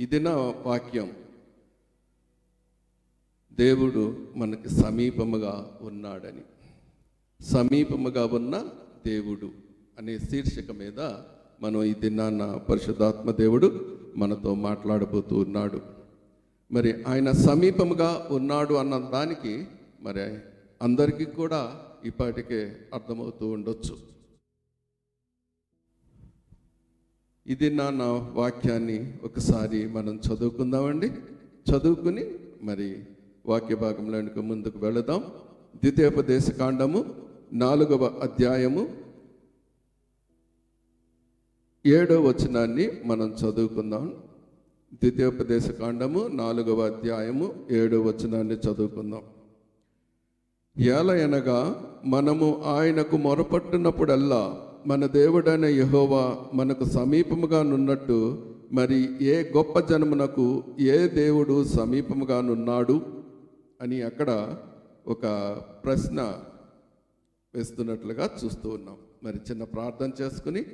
ఇది నా వాక్యం. దేవుడు మనకి సమీపముగా ఉన్నాడని. సమీపముగా ఉన్న దేవుడు అనే శీర్షిక మీద మనం ఈ దినాన్న పరిశుద్ధాత్మ దేవుడు మనతో మాట్లాడబోతూ ఉన్నాడు. మరి ఆయన సమీపముగా ఉన్నాడు అన్న దానికి మరి అందరికీ కూడా ఇప్పటికే అర్థమవుతూ ఉండొచ్చు. ఇది నా నా వాక్యాన్ని ఒకసారి మనం చదువుకుందామండి. చదువుకుని మరి వాక్య భాగంలోనికి ముందుకు వెళదాం. ద్వితీయోపదేశ కాండము నాలుగవ అధ్యాయము ఏడవ వచనాన్ని మనం చదువుకుందాం. ద్వితీయోపదేశ కాండము నాలుగవ అధ్యాయము ఏడవ వచనాన్ని చదువుకుందాం. ఏలయనగా మనము ఆయనకు మొరపట్టునప్పుడల్లా మన దేవుడైన యహోవా మనకు సమీపముగా నున్నట్టు మరి ఏ గొప్ప జనమునకు ఏ దేవుడు సమీపముగా నున్నాడు అని అక్కడ ఒక ప్రశ్న వేస్తున్నట్లుగా చూస్తూ ఉన్నాం. మరి చిన్న ప్రార్థన చేసుకుని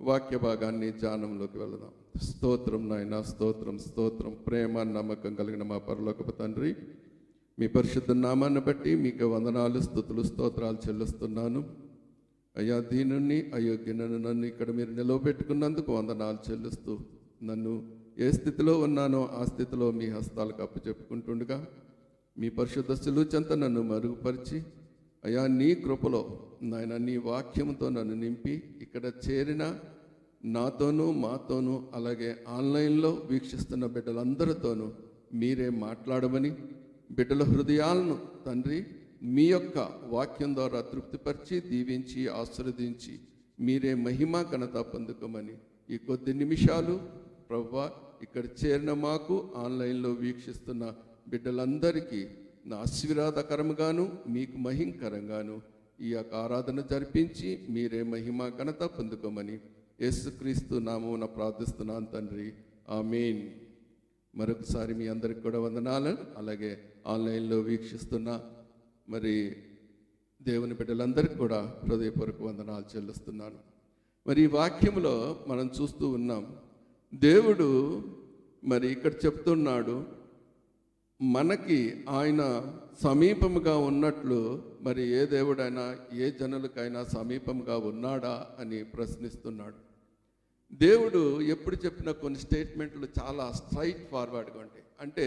వాక్య భాగాన్ని జానంలోకి వెళదాం. స్తోత్రం నాయన స్తోత్రం స్తోత్రం. ప్రేమ నమ్మకం కలిగిన మా పరలోకపు తండ్రి మీ పరిశుద్ధ నామాన్ని బట్టి మీకు వందనాలు స్థుతులు స్తోత్రాలు చెల్లిస్తున్నాను. అయ్యా దీనిని అయోగ్యనను నన్ను ఇక్కడ మీరు నిలవబెట్టుకున్నందుకు వందనాలు చెల్లిస్తూ నన్ను ఏ స్థితిలో ఉన్నానో ఆ స్థితిలో మీ హస్తాలకు అప్పచెప్పుకుంటుండగా మీ పరిశుద్ధ చెంత నన్ను మరుగుపరిచి అయ్యా నీ కృపలో నాయన నీ వాక్యంతో నన్ను నింపి ఇక్కడ చేరిన నాతోనూ మాతోనూ అలాగే ఆన్లైన్లో వీక్షిస్తున్న బిడ్డలందరితోనూ మీరే మాట్లాడమని బిడ్డల హృదయాలను తండ్రి మీ యొక్క వాక్యం ద్వారా తృప్తిపరిచి దీవించి ఆశీర్వదించి మీరే మహిమ ఘనత పొందుకోమని ఈ కొద్ది నిమిషాలు ప్రవ్వా ఇక్కడ చేరిన మాకు ఆన్లైన్లో వీక్షిస్తున్న బిడ్డలందరికీ నా ఆశీర్వాదకరంగాను మీకు మహింకరంగాను ఈ యొక్క ఆరాధన జరిపించి మీరే మహిమ ఘనత పొందుకోమని యేసుక్రీస్తు నామమున ప్రార్థిస్తున్నాను తండ్రి. ఆమెన్. మరొకసారి మీ అందరికి కూడా వందనాలు. అలాగే ఆన్లైన్లో వీక్షిస్తున్న మరి దేవుని బిడ్డలందరికీ కూడా హృదయపూర్వక వందనాలు చెల్లిస్తున్నాను. మరి ఈ వాక్యంలో మనం చూస్తూ ఉన్నాం దేవుడు మరి ఇక్కడ చెప్తున్నాడు మనకి ఆయన సమీపముగా ఉన్నట్లు మరి ఏ దేవుడైనా ఏ జనులకైనా సమీపంగా ఉన్నాడా అని ప్రశ్నిస్తున్నాడు. దేవుడు ఎప్పుడు చెప్పిన కొన్ని స్టేట్మెంట్లు చాలా స్ట్రైట్ ఫార్వర్డ్గా ఉంటాయి. అంటే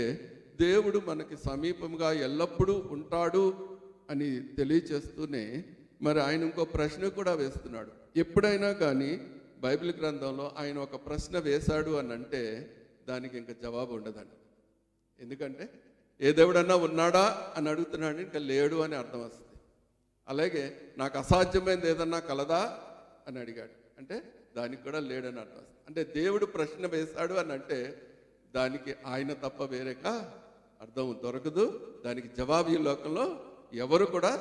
దేవుడు మనకి సమీపంగా ఎల్లప్పుడూ ఉంటాడు అని తెలియచేస్తూనే మరి ఆయన ఇంకో ప్రశ్న కూడా వేస్తున్నాడు. ఎప్పుడైనా కానీ బైబిల్ గ్రంథంలో ఆయన ఒక ప్రశ్న వేశాడు అని అంటే దానికి ఇంకా జవాబు ఉండదండి. ఎందుకంటే ఏ దేవుడన్నా ఉన్నాడా అని అడుగుతున్నాడు ఇంకా లేడు అని అర్థం వస్తుంది. అలాగే నాకు అసాధ్యమైనది ఏదన్నా కలదా అని అడిగాడు. అంటే దానికి కూడా లేడని అర్థం వస్తుంది. అంటే దేవుడు ప్రశ్న వేశాడు అని అంటే దానికి ఆయన తప్ప వేరేక అర్థం దొరకదు. దానికి జవాబు ఈ లోకంలో ఎవరు కూడా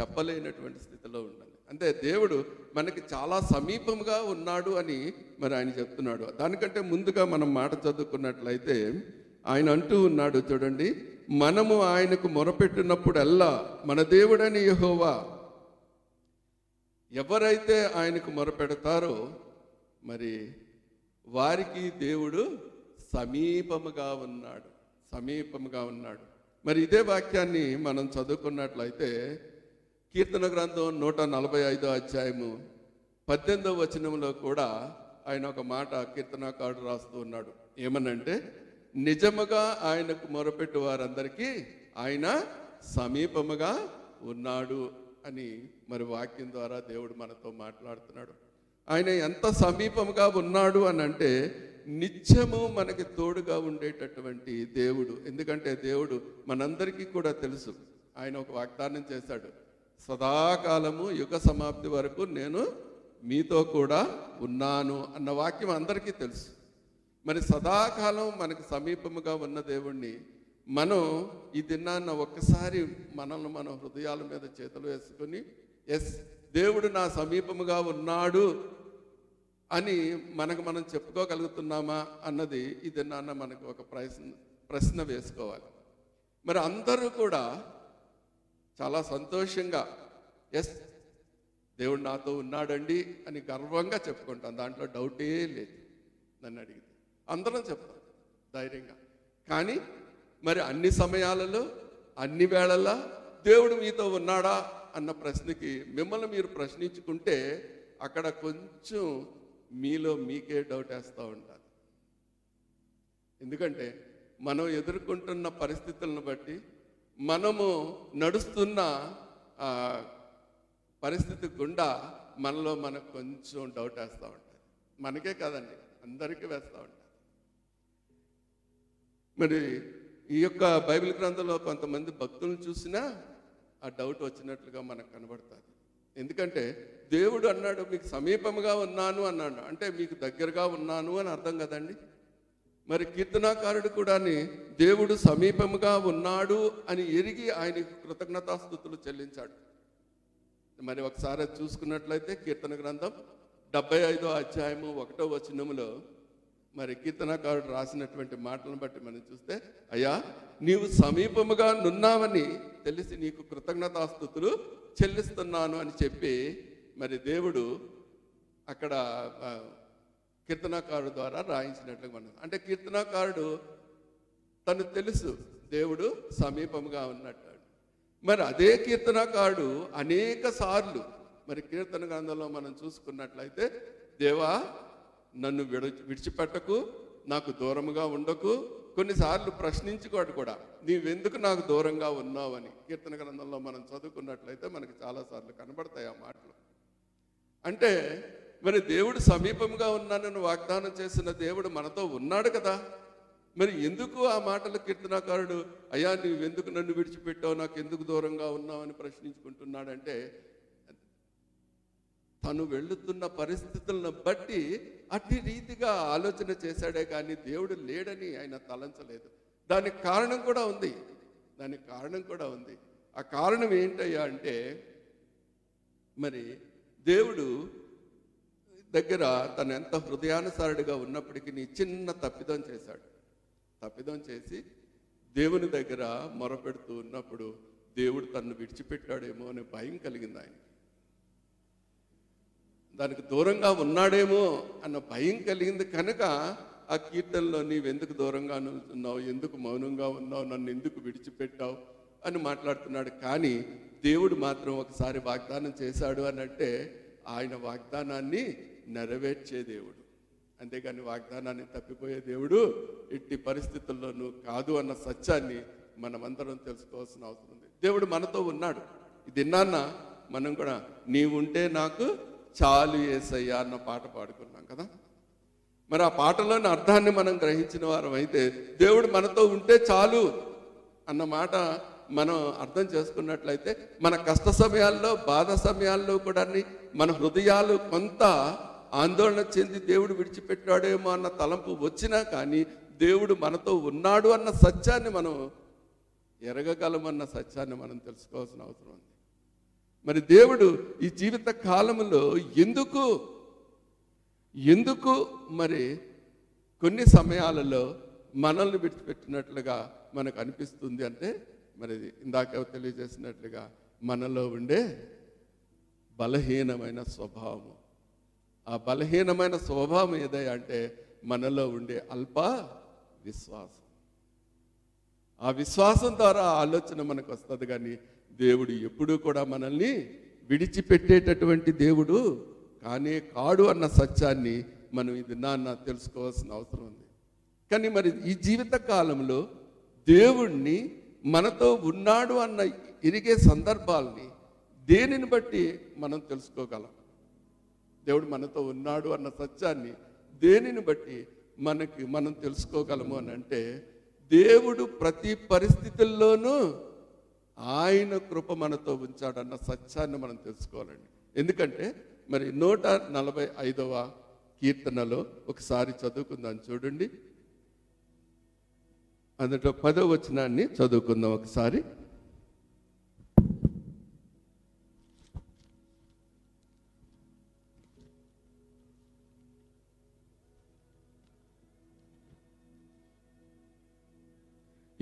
చెప్పలేనటువంటి స్థితిలో ఉండాలి అంటే దేవుడు మనకి చాలా సమీపంగా ఉన్నాడు అని మరి ఆయన చెప్తున్నాడు. దానికంటే ముందుగా మనం మాట చదువుకున్నట్లయితే ఆయన అంటూ ఉన్నాడు చూడండి మనము ఆయనకు మొరపెట్టినప్పుడల్లా మన దేవుడని యహోవా ఎవరైతే ఆయనకు మొరపెడతారో మరి వారికి దేవుడు సమీపముగా ఉన్నాడు. సమీపముగా ఉన్నాడు. మరి ఇదే వాక్యాన్ని మనం చదువుకున్నట్లయితే కీర్తన గ్రంథం నూట నలభై ఐదో అధ్యాయము పద్దెనిమిదవ వచనంలో కూడా ఆయన ఒక మాట కీర్తనకారుడు రాస్తూ ఉన్నాడు. ఏమనంటే నిజముగా ఆయనకు మొరపెట్టు వారందరికీ ఆయన సమీపముగా ఉన్నాడు అని మరి వాక్యం ద్వారా దేవుడు మనతో మాట్లాడుతున్నాడు. ఆయన ఎంత సమీపముగా ఉన్నాడు అని అంటే నిత్యము మనకి తోడుగా ఉండేటటువంటి దేవుడు. ఎందుకంటే దేవుడు మనందరికీ కూడా తెలుసు. ఆయన ఒక వాగ్దానం చేశాడు. సదాకాలము యుగ సమాప్తి వరకు నేను మీతో కూడా ఉన్నాను అన్న వాక్యం అందరికీ తెలుసు. మరి సదాకాలం మనకు సమీపముగా ఉన్న దేవుణ్ణి మనం ఈ దినాన్న ఒక్కసారి మనల్ని మన హృదయాల మీద చేతులు వేసుకొని ఎస్ దేవుడు నా సమీపముగా ఉన్నాడు అని మనకు మనం చెప్పుకోగలుగుతున్నామా అన్నది ఇది నాన్న మనకు ఒక ప్రశ్న ప్రశ్న వేసుకోవాలి. మరి అందరూ కూడా చాలా సంతోషంగా ఎస్ దేవుడు నాతో ఉన్నాడండి అని గర్వంగా చెప్పుకుంటాం. దాంట్లో డౌటే లేదు నన్ను అడిగితే. అందరం చెప్తాం ధైర్యంగా. కానీ మరి అన్ని సమయాలలో అన్ని వేళలా దేవుడు మీతో ఉన్నాడా అన్న ప్రశ్నకి మిమ్మల్ని మీరు ప్రశ్నించుకుంటే అక్కడ కొంచెం మీలో మీకే డౌట్ వేస్తూ ఉంటారు. ఎందుకంటే మనం ఎదుర్కొంటున్న పరిస్థితులను బట్టి మనము నడుస్తున్న పరిస్థితి గుండా మనలో మనకు కొంచెం డౌట్ వేస్తూ ఉంటుంది మనకే కాదండి అందరికీ వేస్తూ ఉంటుంది మరి ఈ యొక్క బైబిల్ గ్రంథంలో కొంతమంది భక్తులను చూసినా ఆ డౌట్ వచ్చినట్లుగా మనకు కనబడుతుంది. ఎందుకంటే దేవుడు అన్నాడు మీకు సమీపంగా ఉన్నాను అన్నాడు. అంటే మీకు దగ్గరగా ఉన్నాను అని అర్థం కదండి? మరి కీర్తనాకారుడు కూడా దేవుడు సమీపముగా ఉన్నాడు అని ఎరిగి ఆయనకు కృతజ్ఞతాస్థుతులు చెల్లించాడు. మరి ఒకసారి చూసుకున్నట్లయితే కీర్తన గ్రంథం డెబ్బై ఐదో అధ్యాయము ఒకటో వచనములో మరి కీర్తనకారుడు రాసినటువంటి మాటలను బట్టి మనం చూస్తే అయ్యా నీవు సమీపముగా నున్నావని తెలిసి నీకు కృతజ్ఞతాస్థుతులు చెల్లిస్తున్నాను అని చెప్పి మరి దేవుడు అక్కడ ఆ, కీర్తనాకారుడు ద్వారా రాయించినట్లుగా మనం అంటే కీర్తనాకారుడు తను తెలుసు దేవుడు సమీపంగా ఉన్నట్టు. మరి అదే కీర్తనకారుడు అనేక సార్లు మరి కీర్తన గ్రంథంలో మనం చూసుకున్నట్లయితే దేవా నన్ను విడ విడిచిపెట్టకు నాకు దూరంగా ఉండకు కొన్నిసార్లు ప్రశ్నించుకోడు కూడా. నీవెందుకు నాకు దూరంగా ఉన్నావని? కీర్తన గ్రంథంలో మనం చదువుకున్నట్లయితే మనకి చాలాసార్లు కనబడతాయి ఆ మాటలు. అంటే మరి దేవుడు సమీపంగా ఉన్నానని వాగ్దానం చేసిన దేవుడు మనతో ఉన్నాడు కదా? మరి ఎందుకు ఆ మాటలు కీర్తనాకారుడు అయ్యా నువ్వెందుకు నన్ను విడిచిపెట్టావు? నాకు ఎందుకు దూరంగా ఉన్నావు? అని ప్రశ్నించుకుంటున్నాడంటే తను వెళుతున్న పరిస్థితులను బట్టి అట్టి రీతిగా ఆలోచన చేశాడే కానీ దేవుడు లేడని ఆయన తలంచలేదు. దానికి కారణం కూడా ఉంది. దానికి కారణం కూడా ఉంది. ఆ కారణం ఏంటయ్యా అంటే మరి దేవుడు దగ్గర తను ఎంత హృదయానుసారుడిగా ఉన్నప్పటికీ నీ చిన్న తప్పిదం చేశాడు. తప్పిదం చేసి దేవుని దగ్గర మొరపెడుతూ ఉన్నప్పుడు దేవుడు తన్ను విడిచిపెట్టాడేమో అనే భయం కలిగింది ఆయనకి. దానికి దూరంగా ఉన్నాడేమో అన్న భయం కలిగింది కనుక ఆ కీర్తనలో నీవెందుకు దూరంగా ఉన్నావు? ఎందుకు మౌనంగా ఉన్నావు? నన్ను ఎందుకు విడిచిపెట్టావు? అని మాట్లాడుతున్నాడు. కానీ దేవుడు మాత్రం ఒకసారి వాగ్దానం చేశాడు అని అంటే ఆయన వాగ్దానాన్ని నెరవేర్చే దేవుడు. అంతేగాని వాగ్దానాన్ని తప్పిపోయే దేవుడు ఎట్టి పరిస్థితుల్లోనూ కాదు అన్న సత్యాన్ని మనమందరం తెలుసుకోవాల్సిన అవసరం ఉంది. దేవుడు మనతో ఉన్నాడు. ఇది నాన్న మనం కూడా నీవుంటే నాకు చాలు ఏసయ్యా అన్న పాట పాడుకున్నాం కదా. మరి ఆ పాటలోని అర్థాన్ని మనం గ్రహించిన వారం అయితే దేవుడు మనతో ఉంటే చాలు అన్న మాట మనం అర్థం చేసుకున్నట్లయితే మన కష్ట సమయాల్లో బాధ సమయాల్లో కూడా మన హృదయాలు కొంత ఆందోళన చెంది దేవుడు విడిచిపెట్టాడేమో అన్న తలంపు వచ్చినా కానీ దేవుడు మనతో ఉన్నాడు అన్న సత్యాన్ని మనం ఎరగగలమన్న సత్యాన్ని మనం తెలుసుకోవాల్సిన అవసరం ఉంది. మరి దేవుడు ఈ జీవిత కాలంలో ఎందుకు ఎందుకు మరి కొన్ని సమయాలలో మనల్ని విడిచిపెట్టినట్లుగా మనకు అనిపిస్తుంది అంటే మరి ఇందాక తెలియజేసినట్లుగా మనలో ఉండే బలహీనమైన స్వభావము ఆ బలహీనమైన స్వభావం ఏదయ్యా అంటే మనలో ఉండే అల్ప విశ్వాసం. ఆ విశ్వాసం ద్వారా ఆలోచన మనకు వస్తుంది కానీ దేవుడు ఎప్పుడూ కూడా మనల్ని విడిచిపెట్టేటటువంటి దేవుడు కానే కాడు అన్న సత్యాన్ని మనం ఇది నాన్న తెలుసుకోవాల్సిన అవసరం ఉంది. కానీ మరి ఈ జీవిత కాలంలో దేవుణ్ణి మనతో ఉన్నాడు అన్న ఇరిగే సందర్భాల్ని దేనిని బట్టి మనం తెలుసుకోగలం? దేవుడు మనతో ఉన్నాడు అన్న సత్యాన్ని దేనిని బట్టి మనకి మనం తెలుసుకోగలము అని అంటే దేవుడు ప్రతి పరిస్థితుల్లోనూ ఆయన కృప మనతో ఉంచాడన్న సత్యాన్ని మనం తెలుసుకోవాలండి. ఎందుకంటే మరి నూట నలభై ఐదవ కీర్తనలో ఒకసారి చదువుకుందాం చూడండి. అందులో పదో వచనాన్ని చదువుకుందాం ఒకసారి.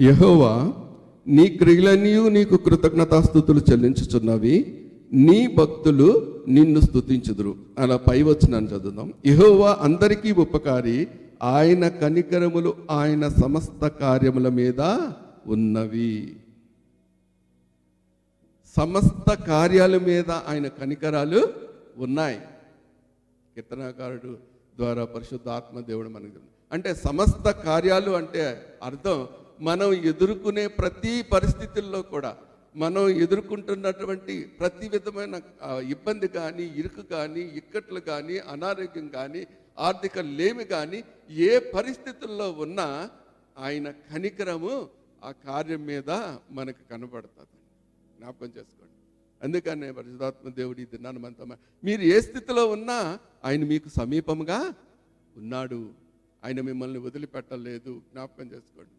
యహోవా నీ క్రియలన్నీ నీకు కృతజ్ఞతాస్థుతులు చెల్లించుచున్నవి. నీ భక్తులు నిన్ను స్తుతించుదురు. అలా పై వచ్చినాను చదువుదాం. యహోవా అందరికీ ఉపకారి ఆయన కనికరములు ఆయన సమస్త కార్యముల మీద ఉన్నవి. సమస్త కార్యాల మీద ఆయన కనికరాలు ఉన్నాయి. కీర్తనాకారుడు ద్వారా పరిశుద్ధాత్మ దేవుడు మనకు అంటే సమస్త కార్యాలు అంటే అర్థం మనం ఎదుర్కొనే ప్రతి పరిస్థితుల్లో కూడా మనం ఎదుర్కొంటున్నటువంటి ప్రతి విధమైన ఇబ్బంది కానీ ఇరుకు కానీ ఇక్కట్లు కానీ అనారోగ్యం కానీ ఆర్థిక లేమి కానీ ఏ పరిస్థితుల్లో ఉన్నా ఆయన కనికరము ఆ కార్యం మీద మనకు కనబడుతుంది. జ్ఞాపకం చేసుకోండి. అందుకనే పరిశుధాత్మ దేవుడి దిన్నాను మనతో మీరు ఏ స్థితిలో ఉన్నా ఆయన మీకు సమీపంగా ఉన్నాడు. ఆయన మిమ్మల్ని వదిలిపెట్టలేదు. జ్ఞాపకం చేసుకోండి.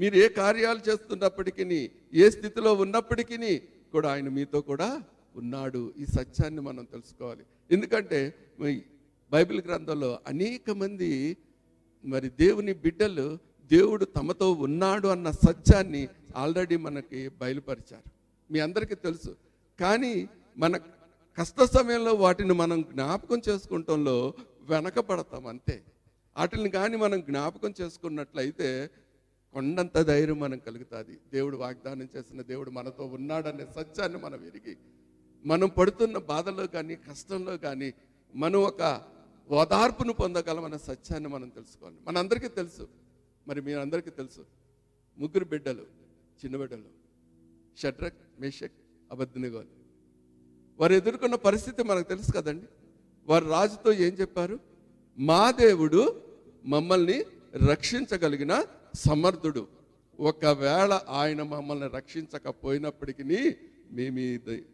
మీరు ఏ కార్యాలు చేస్తున్నప్పటికీ ఏ స్థితిలో ఉన్నప్పటికీ కూడా ఆయన మీతో కూడా ఉన్నాడు. ఈ సత్యాన్ని మనం తెలుసుకోవాలి. ఎందుకంటే బైబిల్ గ్రంథంలో అనేక మంది మరి దేవుని బిడ్డలు దేవుడు తమతో ఉన్నాడు అన్న సత్యాన్ని ఆల్రెడీ మనకి బయలుపరిచారు. మీ అందరికీ తెలుసు. కానీ మన కష్ట సమయంలో వాటిని మనం జ్ఞాపకం చేసుకుంటంలో వెనకపడతాం అంతే. వాటిని కానీ మనం జ్ఞాపకం చేసుకున్నట్లయితే కొండంత ధైర్యం మనం కలుగుతుంది. దేవుడు వాగ్దానం చేసిన దేవుడు మనతో ఉన్నాడనే సత్యాన్ని మనం ఎరిగి మనం పడుతున్న బాధలో కానీ కష్టంలో కానీ మనం ఒక ఓదార్పును పొందగలమన్న సత్యాన్ని మనం తెలుసుకోవాలి. మనందరికీ తెలుసు. మరి మీరందరికీ తెలుసు. ముగ్గురు బిడ్డలు చిన్న బిడ్డలు. షడ్రక్ మేషక్ అబద్ధినిగోలు. వారు ఎదుర్కొన్న పరిస్థితి మనకు తెలుసు కదండి. వారు రాజుతో ఏం చెప్పారు? మా దేవుడు మమ్మల్ని రక్షించగలిగిన సమర్థుడు. ఒకవేళ ఆయన మమ్మల్ని రక్షించకపోయినప్పటికీ మేము ఇది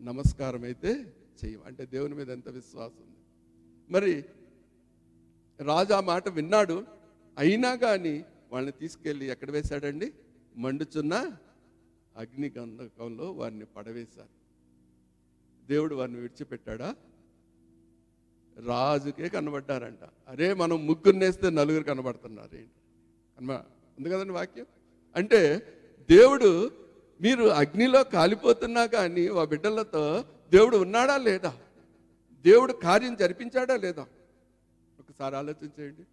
నమస్కారం అయితే చేయం అంటే దేవుని మీద ఎంత విశ్వాసం ఉంది. మరి రాజు ఆ మాట విన్నాడు అయినా కానీ వాళ్ళని తీసుకెళ్ళి ఎక్కడ వేశాడండి? మండుచున్న అగ్ని గంధకంలో వారిని పడవేశారు. దేవుడు వారిని విడిచిపెట్టాడా? రాజుకే కనబడ్డారంట. అరే మనం ముగ్గురు నేస్తే నలుగురు కనబడుతున్నారు ఏంటి? అమ్మా ఉంది కదండి వాక్యం? అంటే దేవుడు మీరు అగ్నిలో కాలిపోతున్నా కానీ ఆ బిడ్డలతో దేవుడు ఉన్నాడా లేదా? దేవుడు కార్యం జరిపించాడా లేదా? ఒకసారి ఆలోచించేయండి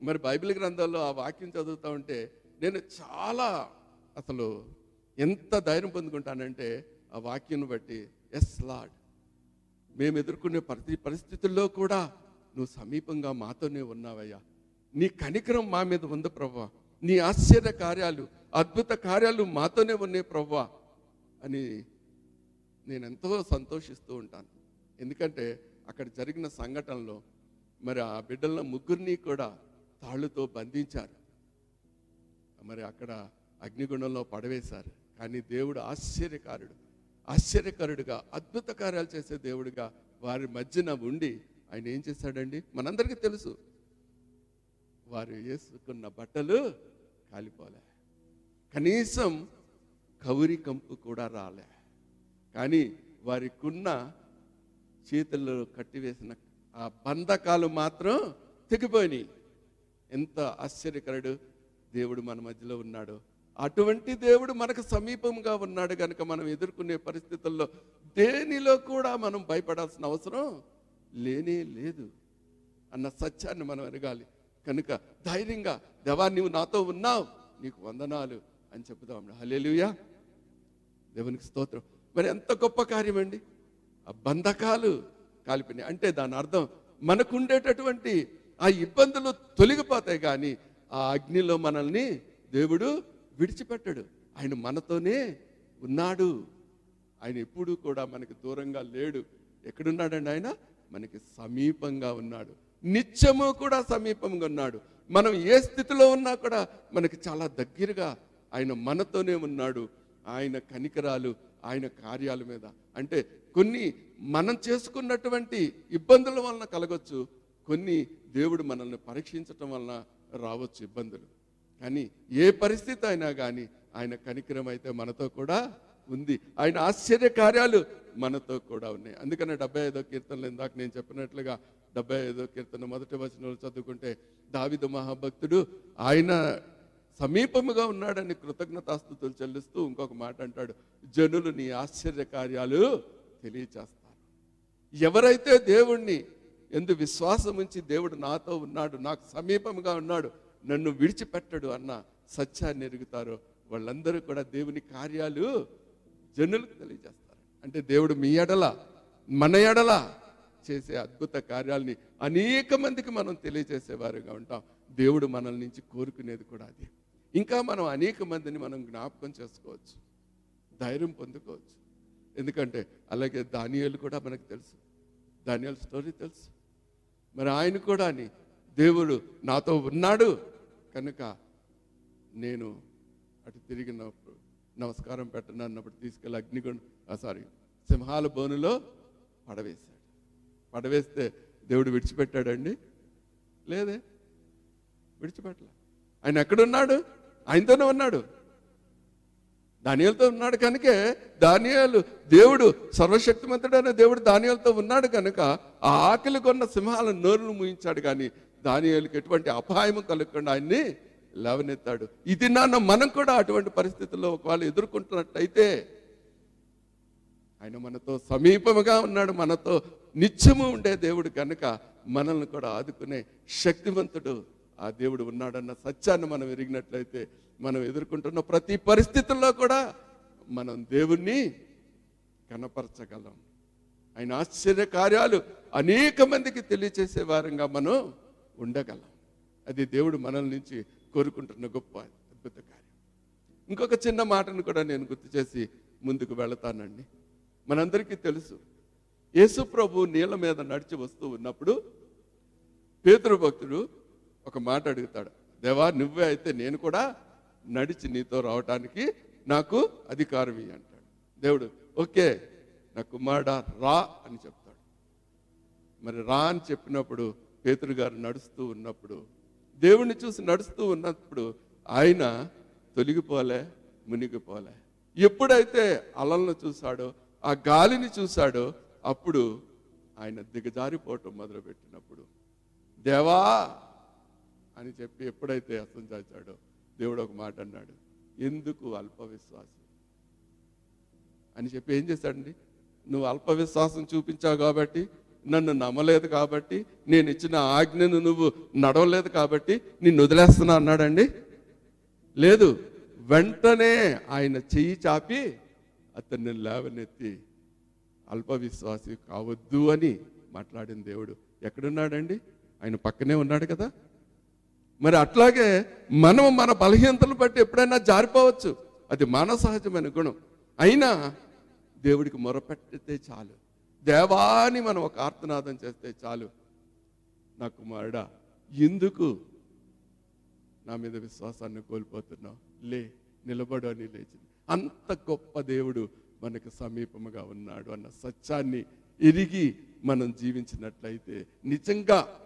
మరి బైబిల్ గ్రంథాల్లో ఆ వాక్యం చదువుతా ఉంటే నేను చాలా అసలు ఎంత ధైర్యం పొందుకుంటానంటే ఆ వాక్యం బట్టి ఎస్ లాడ్ మేము ఎదుర్కొనే ప్రతి పరిస్థితుల్లో కూడా నువ్వు సమీపంగా మాతోనే ఉన్నావయ్యా. నీ కనికరం మా మీద ఉంది ప్రభా నీ ఆశ్చర్య కార్యాలు అద్భుత కార్యాలు మాతోనే ఉన్నాయి ప్రభా అని నేను ఎంతో సంతోషిస్తూ ఉంటాను. ఎందుకంటే అక్కడ జరిగిన సంఘటనలో మరి ఆ బిడ్డల ముగ్గురిని కూడా తాళ్ళుతో బంధించారు. మరి అక్కడ అగ్నిగుండంలో పడవేశారు. కానీ దేవుడు ఆశ్చర్యకారుడు. ఆశ్చర్యకరుడుగా అద్భుత కార్యాలు చేసే దేవుడిగా వారి మధ్యన ఉండి ఆయన ఏం చేశాడండి? మనందరికీ తెలుసు. వారు వేసుకున్న బట్టలు కాలిపోలే. కనీసం కౌరి కంపు కూడా రాలే. కానీ వారికున్న చేతుల్లో కట్టివేసిన ఆ బంధకాలు మాత్రం తెగిపోయినాయి. ఎంత ఆశ్చర్యకరుడు దేవుడు మన మధ్యలో ఉన్నాడు. అటువంటి దేవుడు మనకు సమీపంగా ఉన్నాడు కనుక మనం ఎదుర్కొనే పరిస్థితుల్లో దేనిలో కూడా మనం భయపడాల్సిన అవసరం లేనే లేదు అన్న సత్యాన్ని మనం ఎరగాలి. కనుక ధైర్యంగా దేవా నీవు నాతో ఉన్నావు నీకు వందనాలు అని చెబుదాం హలేలుయా దేవునికి స్తోత్రం. మరి ఎంత గొప్ప కార్యం అండి బంధకాలు కాలిపోయినాయి. అంటే దాని అర్థం మనకుండేటటువంటి ఆ ఇబ్బందులు తొలగిపోతాయి కానీ ఆ అగ్నిలో మనల్ని దేవుడు విడిచిపెట్టడు. ఆయన మనతోనే ఉన్నాడు. ఆయన ఎప్పుడూ కూడా మనకి దూరంగా లేడు. ఎక్కడున్నాడండి ఆయన? మనకి సమీపంగా ఉన్నాడు. నిత్యము కూడా సమీపంగా ఉన్నాడు. మనం ఏ స్థితిలో ఉన్నా కూడా మనకి చాలా దగ్గరగా ఆయన మనతోనే ఉన్నాడు. ఆయన కనికరాలు ఆయన కార్యాల మీద. అంటే కొన్ని మనం చేసుకున్నటువంటి ఇబ్బందుల వలన కలగొచ్చు కొన్ని దేవుడు మనల్ని పరీక్షించటం వలన రావచ్చు ఇబ్బందులు. కానీ ఏ పరిస్థితి అయినా కానీ ఆయన కనికరం అయితే మనతో కూడా ఉంది. ఆయన ఆశ్చర్య కార్యాలు మనతో కూడా ఉన్నాయి. అందుకనే డెబ్బై ఐదో కీర్తనలు ఇందాక నేను చెప్పినట్లుగా డెబ్బై ఐదో కీర్తన మొదటి వచనంలో చదువుకుంటే దావిదు మహాభక్తుడు ఆయన సమీపముగా ఉన్నాడని కృతజ్ఞతాస్థుతులు చెల్లిస్తూ ఇంకొక మాట అంటాడు. జనులు నీ ఆశ్చర్య కార్యాలు తెలియచేస్తారు ఎవరైతే దేవుణ్ణి ఎందు విశ్వాసం ఉంచి దేవుడు నాతో ఉన్నాడు నాకు సమీపంగా ఉన్నాడు నన్ను విడిచిపెట్టడు అన్న సత్యాన్ని ఎరుగుతారో వాళ్ళందరూ కూడా దేవుని కార్యాలు జనులకు తెలియజేస్తారు. అంటే దేవుడు మీ ఎడల మన ఎడల చేసే అద్భుత కార్యాలని అనేక మందికి మనం తెలియజేసేవారుగా ఉంటాం. దేవుడు మనల్ నుంచి కోరుకునేది కూడా అది. ఇంకా మనం అనేక మందిని మనం జ్ఞాపకం చేసుకోవచ్చు ధైర్యం పొందుకోవచ్చు. ఎందుకంటే అలాగే దానియాలు కూడా మనకు తెలుసు. దానియాల స్టోరీ తెలుసు. మరి ఆయన కూడా అని దేవుడు నాతో ఉన్నాడు కనుక నేను అటు తిరిగినప్పుడు నమస్కారం పెట్టను అన్నప్పుడు తీసుకెళ్ళి అగ్నిగుండ సారీ సింహాల బోనులో పడవేశాడు. పడవేస్తే దేవుడు విడిచిపెట్టాడండి? లేదే విడిచిపెట్టలే. ఆయన ఎక్కడున్నాడు? ఆయనతోనే ఉన్నాడు. దానియాలతో ఉన్నాడు కనుకే దానియాలు దేవుడు సర్వశక్తిమంతుడైన దేవుడు దానియాలతో ఉన్నాడు కనుక ఆ ఆకలి కొన్న సింహాల నోరును ముయించాడు కానీ దానియాలకు ఎటువంటి అపాయం కలగకుండా ఆయన్ని లేవనెత్తాడు. ఇది నాన్న మనం కూడా అటువంటి పరిస్థితుల్లో ఒకవేళ ఎదుర్కొంటున్నట్టయితే ఆయన మనతో సమీపముగా ఉన్నాడు మనతో నిత్యము ఉండే దేవుడు కనుక మనల్ని కూడా ఆదుకునే శక్తివంతుడు ఆ దేవుడు ఉన్నాడన్న సత్యాన్ని మనం ఎరిగినట్లయితే మనం ఎదుర్కొంటున్న ప్రతి పరిస్థితుల్లో కూడా మనం దేవుణ్ణి కనపరచగలం. ఆయన ఆశ్చర్య కార్యాలు అనేక మందికి తెలియచేసే వారంగా మనం ఉండగలం. అది దేవుడు మనల్ నుంచి కోరుకుంటున్న గొప్ప అద్భుత కార్యం. ఇంకొక చిన్న మాటను కూడా నేను గుర్తు చేసి ముందుకు వెళతానండి. మనందరికీ తెలుసు యేసు ప్రభు నీళ్ళ మీద నడిచి వస్తూ ఉన్నప్పుడు పేతురు ఒక మాట అడుగుతాడు. దేవా నువ్వే అయితే నేను కూడా నడిచి నీతో రావటానికి నాకు అధికారం అంటాడు. దేవుడు ఓకే నా కుమారుడ రా అని చెప్తాడు. మరి రా అని చెప్పినప్పుడు పేతురు గారు నడుస్తూ ఉన్నప్పుడు దేవుణ్ణి చూసి నడుస్తూ ఉన్నప్పుడు ఆయన తొలగిపోలే మునిగిపోలే. ఎప్పుడైతే అలలను చూశాడో ఆ గాలిని చూశాడో అప్పుడు ఆయన దిగజారిపోవటం మొదలుపెట్టినప్పుడు దేవా అని చెప్పి ఎప్పుడైతే అర్థం చాచాడో దేవుడు ఒక మాట అన్నాడు ఎందుకు అల్పవిశ్వాసం? అని చెప్పి ఏం చేశాడండి? నువ్వు అల్పవిశ్వాసం చూపించావు కాబట్టి నన్ను నమ్మలేదు కాబట్టి నేను ఇచ్చిన ఆజ్ఞను నువ్వు నడవలేదు కాబట్టి నిన్ను వదిలేస్తున్నా అన్నాడండి. లేదు వెంటనే ఆయన చెయ్యి చాపి అతన్ని లేవనెత్తి అల్ప విశ్వాసి కావద్దు అని మాట్లాడిన దేవుడు. ఎక్కడున్నాడండి? ఆయన పక్కనే ఉన్నాడు కదా. మరి అట్లాగే మనం మన బలహీనతలు బట్టి ఎప్పుడైనా జారిపోవచ్చు. అది మన సహజమైన గుణం. అయినా దేవుడికి మొరపెట్టితే చాలు. దేవాని మనం ఒక ఆర్తనాదం చేస్తే చాలు. నా కుమారుడా ఎందుకు నా మీద విశ్వాసాన్ని కోల్పోతున్నావు? లే నిలబడు అని లేచింది. అంత గొప్ప దేవుడు మనకు సమీపముగా ఉన్నాడు అన్న సత్యాన్ని ఎరిగి మనం జీవించినట్లయితే నిజంగా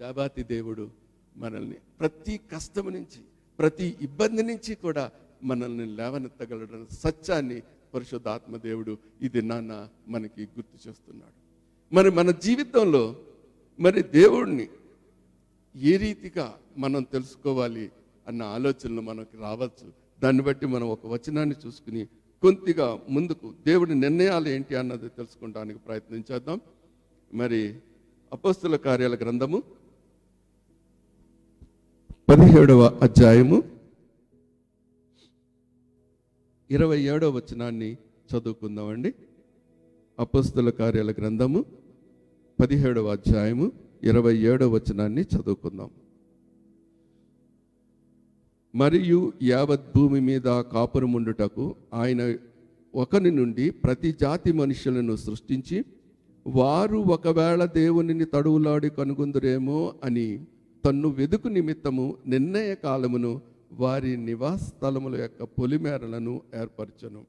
దాబాతి దేవుడు మనల్ని ప్రతి కష్టం నుంచి ప్రతి ఇబ్బంది నుంచి కూడా మనల్ని లేవనెత్తగలడం సత్యాన్ని పరిశుద్ధాత్మ దేవుడు ఇది నాన్న మనకి గుర్తు చేస్తున్నాడు. మరి మన జీవితంలో మరి దేవుడిని ఏ రీతిగా మనం తెలుసుకోవాలి అన్న ఆలోచనలు మనకి రావచ్చు. దాన్ని బట్టి మనం ఒక వచనాన్ని చూసుకుని కొద్దిగా ముందుకు దేవుడి నిర్ణయాలు ఏంటి అన్నది తెలుసుకోవడానికి ప్రయత్నించేద్దాం మరి అపస్తుల కార్యాల గ్రంథము పదిహేడవ అధ్యాయము ఇరవై ఏడవ వచనాన్ని చదువుకుందామండి. అపస్తుల కార్యాల గ్రంథము పదిహేడవ అధ్యాయము ఇరవై ఏడవ వచనాన్ని చదువుకుందాం. మరియు యావత్ భూమి మీద కాపురముండుటకు ఆయన ఒకని నుండి ప్రతి జాతి మనుషులను సృష్టించి వారు ఒకవేళ దేవునిని తడువులాడి కనుగొందురేమో అని తన్ను వెదుకు నిమిత్తము నిర్ణయ కాలమును వారి నివాస స్థలముల యొక్క పొలిమేరలను ఏర్పరచను.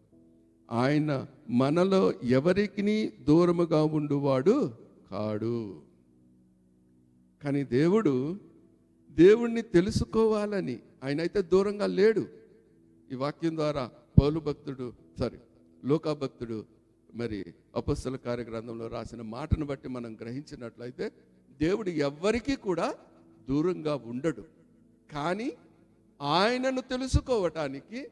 ఆయన మనలో ఎవరికి దూరముగా ఉండువాడు కాడు. కానీ దేవుడు దేవుణ్ణి తెలుసుకోవాలని ఆయన అయితే దూరంగా లేడు. ఈ వాక్యం ద్వారా పౌలు భక్తుడు సారీ లోకా భక్తుడు మరి అపస్సుల కార్యగ్రంథంలో రాసిన మాటను బట్టి మనం గ్రహించినట్లయితే దేవుడు ఎవ్వరికీ కూడా దూరంగా ఉండడు. కానీ ఆయనను తెలుసుకోవటానికి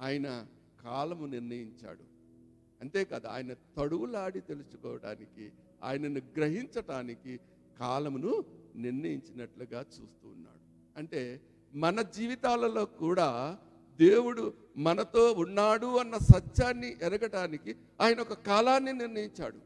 ఆయన కాలము నిర్ణయించాడు. అంతేకాదు ఆయన తడువులాడి తెలుసుకోవడానికి ఆయనను గ్రహించటానికి కాలమును నిర్ణయించినట్లుగా చూస్తూ ఉన్నాడు. అంటే మన జీవితాలలో కూడా దేవుడు మనతో ఉన్నాడు అన్న సత్యాన్ని ఎరగటానికి ఆయన ఒక కాలాన్ని నిర్ణయించాడు.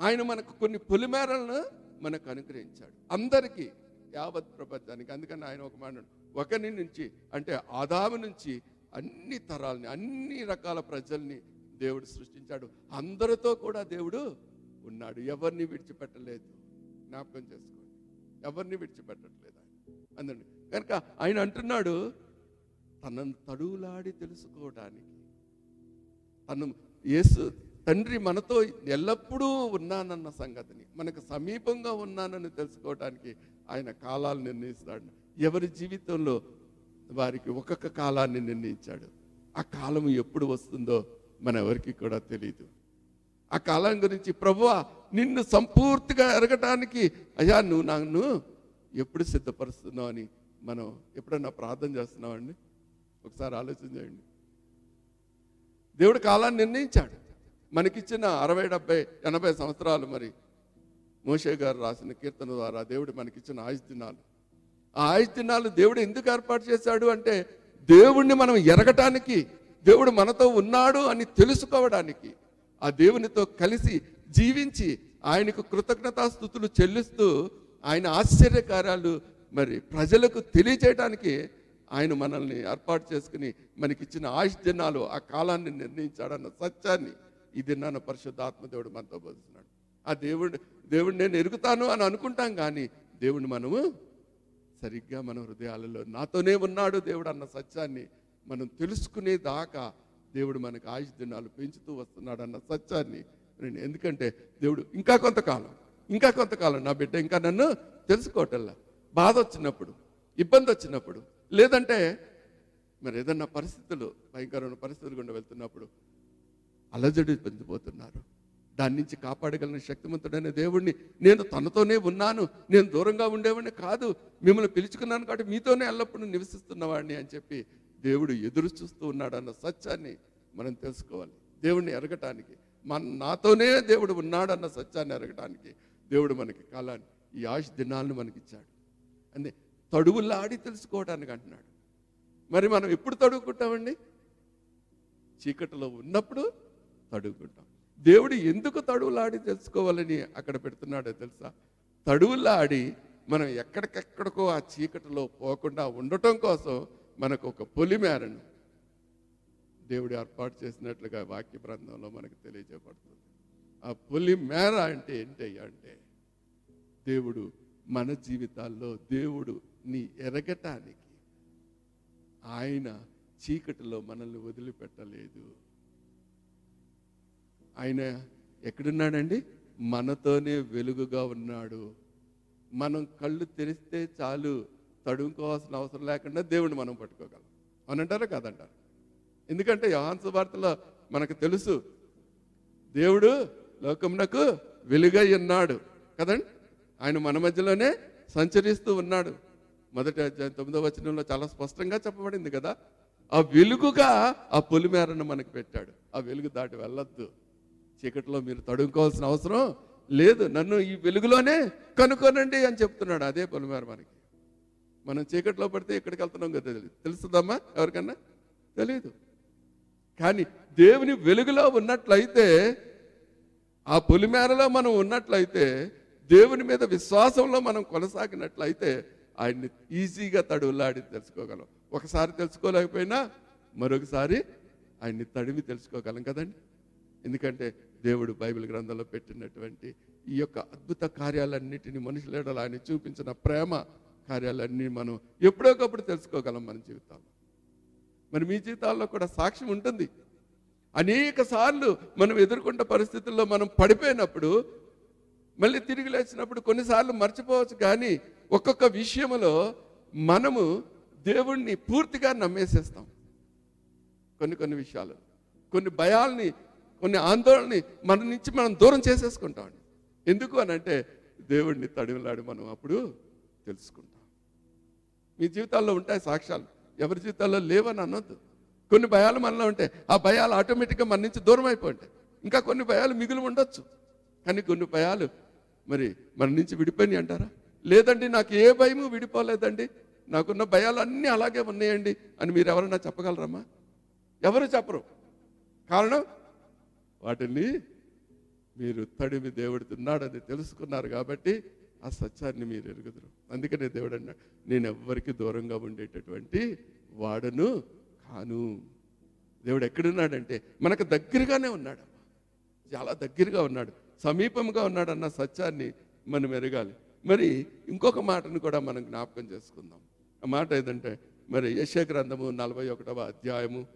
ఆయన మనకు కొన్ని పొలిమేరలను మనకు అనుగ్రహించాడు. అందరికీ యావత్ ప్రపంచానికి. అందుకని ఆయన ఒక మాట ఒకరి నుంచి అంటే ఆదాము నుంచి అన్ని తరాలని అన్ని రకాల ప్రజల్ని దేవుడు సృష్టించాడు. అందరితో కూడా దేవుడు ఉన్నాడు. ఎవరిని విడిచిపెట్టలేదు. జ్ఞాపకం చేసుకోండి. ఎవరిని విడిచిపెట్టట్లేదు ఆయన. అందండి కనుక ఆయన అంటున్నాడు తనను తడువులాడి తెలుసుకోవడానికి. తను యేసు తండ్రి మనతో ఎల్లప్పుడూ ఉన్నానన్న సంగతిని మనకు సమీపంగా ఉన్నానని తెలుసుకోవడానికి ఆయన కాలాలు నిర్ణయిస్తాడు. ఎవరి జీవితంలో వారికి ఒక్కొక్క కాలాన్ని నిర్ణయించాడు. ఆ కాలం ఎప్పుడు వస్తుందో మన ఎవరికి కూడా తెలియదు ఆ కాలం గురించి ప్రభువా నిన్ను సంపూర్తిగా ఎరగటానికి అయ్యా నువ్వు నన్ను ఎప్పుడు సిద్ధపరుస్తున్నావు అని మనం ఎప్పుడన్నా ప్రార్థన చేస్తున్నామండి ఒకసారి ఆలోచన చేయండి. దేవుడు కాలాన్ని నిర్ణయించాడు. మనకిచ్చిన అరవై డెబ్బై ఎనభై సంవత్సరాలు మరి మోషే గారు రాసిన కీర్తన ద్వారా దేవుడు మనకిచ్చిన ఆయుష్ దినాలు ఆ ఆయుష్ దినాలు దేవుడు ఎందుకు ఏర్పాటు చేశాడు అంటే దేవుణ్ణి మనం ఎరగటానికి దేవుడు మనతో ఉన్నాడు అని తెలుసుకోవడానికి ఆ దేవునితో కలిసి జీవించి ఆయనకు కృతజ్ఞతాస్థుతులు చెల్లిస్తూ ఆయన ఆశ్చర్యకార్యాలు మరి ప్రజలకు తెలియజేయడానికి ఆయన మనల్ని ఏర్పాటు చేసుకుని మనకిచ్చిన ఆయుష్ దినాలు ఆ కాలాన్ని నిర్ణయించాడన్న సత్యాన్ని ఈ దినాన పరిశుద్ధాత్మ దేవుడు మనతో బోధిస్తున్నాడు ఆ దేవుడు దేవుడు నేను ఎరుగుతాను అని అనుకుంటాం కానీ దేవుడిని మనము సరిగ్గా మన హృదయాలలో నాతోనే ఉన్నాడు దేవుడు అన్న సత్యాన్ని మనం తెలుసుకునే దాకా దేవుడు మనకు ఆయుష్ దినాలు పెంచుతూ వస్తున్నాడు అన్న సత్యాన్ని నేను ఎందుకంటే దేవుడు ఇంకా కొంతకాలం ఇంకా కొంతకాలం నా బిడ్డ ఇంకా నన్ను తెలుసుకోవటల్లా బాధ వచ్చినప్పుడు ఇబ్బంది వచ్చినప్పుడు లేదంటే మరి ఏదన్నా పరిస్థితులు భయంకరమైన పరిస్థితులు గుండా వెళ్తున్నప్పుడు అలజడి పొందిపోతున్నారు. దాని నుంచి కాపాడగలిగిన శక్తివంతుడైన దేవుణ్ణి నేను తనతోనే ఉన్నాను. నేను దూరంగా ఉండేవాడిని కాదు. మిమ్మల్ని పిలుచుకున్నాను కాబట్టి మీతోనే ఎల్లప్పుడూ నివసిస్తున్నవాడిని అని చెప్పి దేవుడు ఎదురు చూస్తూ ఉన్నాడు అన్న సత్యాన్ని మనం తెలుసుకోవాలి. దేవుణ్ణి ఎరగటానికి మన నాతోనే దేవుడు ఉన్నాడన్న సత్యాన్ని ఎరగటానికి దేవుడు మనకి కాలాన్ని ఈ ఆశ దినాలను మనకి ఇచ్చాడు అంటే తడువులాడి తెలుసుకోవడానికి అంటున్నాడు. మరి మనం ఎప్పుడు తడువుకుంటామండి? చీకటిలో ఉన్నప్పుడు తడువుకుంటాం దేవుడు ఎందుకు తడువులాడి తెలుసుకోవాలని అక్కడ పెడుతున్నాడో తెలుసా? తడువులాడి మనం ఎక్కడికెక్కడికో ఆ చీకటిలో పోకుండా ఉండటం కోసం మనకు ఒక పొలిమేరను దేవుడు ఏర్పాటు చేసినట్లుగా వాక్య గ్రంథంలో మనకు తెలియజేయబడుతుంది. ఆ పొలిమేర అంటే ఏంటయ్యా అంటే దేవుడు మన జీవితాల్లో దేవుడు నీ ఎరగటానికి ఆయన చీకటిలో మనల్ని వదిలిపెట్టలేదు. ఆయన ఎక్కడున్నాడండి? మనతోనే వెలుగుగా ఉన్నాడు. మనం కళ్ళు తెరిస్తే చాలు తడుముకోవాల్సిన అవసరం లేకుండా దేవుడిని మనం పట్టుకోగలం. అవునంటారా కాదంటారు? ఎందుకంటే యోహాన్స్ వార్తలో మనకు తెలుసు దేవుడు లోకమునకు వెలుగై ఉన్నాడు. కదండి? ఆయన మన మధ్యలోనే సంచరిస్తూ ఉన్నాడు. మొదటి తొమ్మిదో వచనంలో చాలా స్పష్టంగా చెప్పబడింది కదా? ఆ వెలుగుగా ఆ పొలిమేరను మనకు పెట్టాడు. ఆ వెలుగు దాటి వెళ్ళొద్దు. చీకటిలో మీరు తడుముకోవాల్సిన అవసరం లేదు. నన్ను ఈ వెలుగులోనే కనుక్కోనండి అని చెప్తున్నాడు అదే పొలిమేర మనకి. మనం చీకటిలో పడితే ఎక్కడికి వెళ్తున్నాం కదా తెలియదు తెలుస్తుందమ్మా ఎవరికన్నా? తెలియదు కానీ దేవుని వెలుగులో ఉన్నట్లయితే ఆ పొలిమేరలో మనం ఉన్నట్లయితే దేవుని మీద విశ్వాసంలో మనం కొనసాగినట్లయితే ఆయన్ని ఈజీగా తడువులాడి తెలుసుకోగలం. ఒకసారి తెలుసుకోలేకపోయినా మరొకసారి ఆయన్ని తడివి తెలుసుకోగలం కదండి. ఎందుకంటే దేవుడు బైబిల్ గ్రంథంలో పెట్టినటువంటి ఈ యొక్క అద్భుత కార్యాలన్నిటిని మనుషుల ఎడల ఆయన చూపించిన ప్రేమ కార్యాలన్నీ మనం ఎప్పుడోకప్పుడు తెలుసుకోగలం మన జీవితాల్లో. మరి మీ జీవితాల్లో కూడా సాక్ష్యం ఉంటుంది. అనేక సార్లు మనం ఎదుర్కొంటే పరిస్థితుల్లో మనం పడిపోయినప్పుడు మళ్ళీ తిరిగి లేచినప్పుడు కొన్నిసార్లు మర్చిపోవచ్చు కానీ ఒక్కొక్క విషయంలో మనము దేవుణ్ణి పూర్తిగా నమ్మేసేస్తాం. కొన్ని కొన్ని విషయాలు కొన్ని భయాల్ని కొన్ని ఆందోళనని మన నుంచి మనం దూరం చేసేసుకుంటాం ఎందుకు అని అంటే దేవుడిని తడివిలాడి మనం అప్పుడు తెలుసుకుంటాం. మీ జీవితాల్లో ఉంటాయి సాక్ష్యాలు. ఎవరి జీవితాల్లో లేవని అనొద్దు. కొన్ని భయాలు మనలో ఉంటాయి. ఆ భయాలు ఆటోమేటిక్గా మన నుంచి దూరం అయిపోయింటాయి. ఇంకా కొన్ని భయాలు మిగిలి ఉండొచ్చు. కానీ కొన్ని భయాలు మరి మన నుంచి విడిపోయినాయి అంటారా? లేదండి నాకు ఏ భయము విడిపోలేదండి. నాకున్న భయాలు అన్నీ అలాగే ఉన్నాయండి అని మీరు ఎవరన్నా చెప్పగలరమ్మా? ఎవరు చెప్పరు. కారణం వాటిని మీరు తడిమి దేవుడు తిన్నాడని తెలుసుకున్నారు కాబట్టి ఆ సత్యాన్ని మీరు ఎరుగుదురు. అందుకనే దేవుడు అన్నాడు నేను ఎవ్వరికి దూరంగా ఉండేటటువంటి వాడను కాను. దేవుడు ఎక్కడున్నాడంటే మనకు దగ్గరగానే ఉన్నాడు. చాలా దగ్గరగా ఉన్నాడు. సమీపంగా ఉన్నాడన్న సత్యాన్ని మనం ఎరగాలి. మరి ఇంకొక మాటను కూడా మనం జ్ఞాపకం చేసుకుందాం. ఆ మాట ఏదంటే మరి యశ గ్రంథము నలభై ఒకటవ అధ్యాయము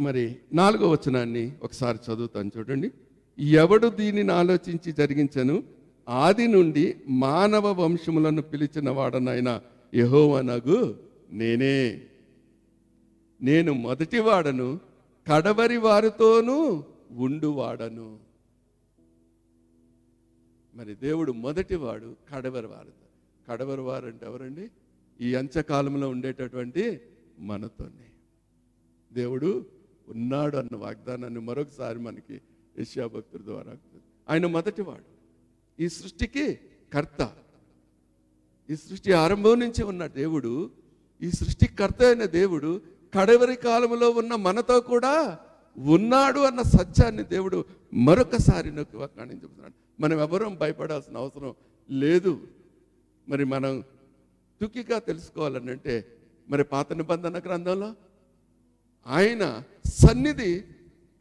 మరి నాలుగో వచనాన్ని ఒకసారి చదువుతాను చూడండి. ఎవడు దీనిని ఆలోచించి జరిగించను? ఆది నుండి మానవ వంశములను పిలిచిన వాడనైన యహోవనగు నేనే. నేను మొదటి వాడను కడవరి వారితోనూ ఉండువాడను మరి దేవుడు మొదటివాడు కడవరి వారితో. కడవరి వారు అంటే ఎవరండి? ఈ అంచకాలంలో ఉండేటటువంటి మనతోనే. దేవుడు ఉన్నాడు అన్న వాగ్దానాన్ని మరొకసారి మనకి యశ్యా భక్తుల ద్వారా ఆయన మొదటివాడు. ఈ సృష్టికి కర్త. ఈ సృష్టి ఆరంభం నుంచి ఉన్న దేవుడు ఈ సృష్టి కర్త అయిన దేవుడు కడవరి కాలంలో ఉన్న మనతో కూడా ఉన్నాడు అన్న సత్యాన్ని దేవుడు మరొకసారి నొక్కి వాగ్దానం చెబుతున్నాడు. మనం ఎవరూ భయపడాల్సిన అవసరం లేదు. మరి మనం తుకిగా తెలుసుకోవాలని అంటే మరి పాత నిబంధన గ్రంథంలో ఆయన సన్నిధి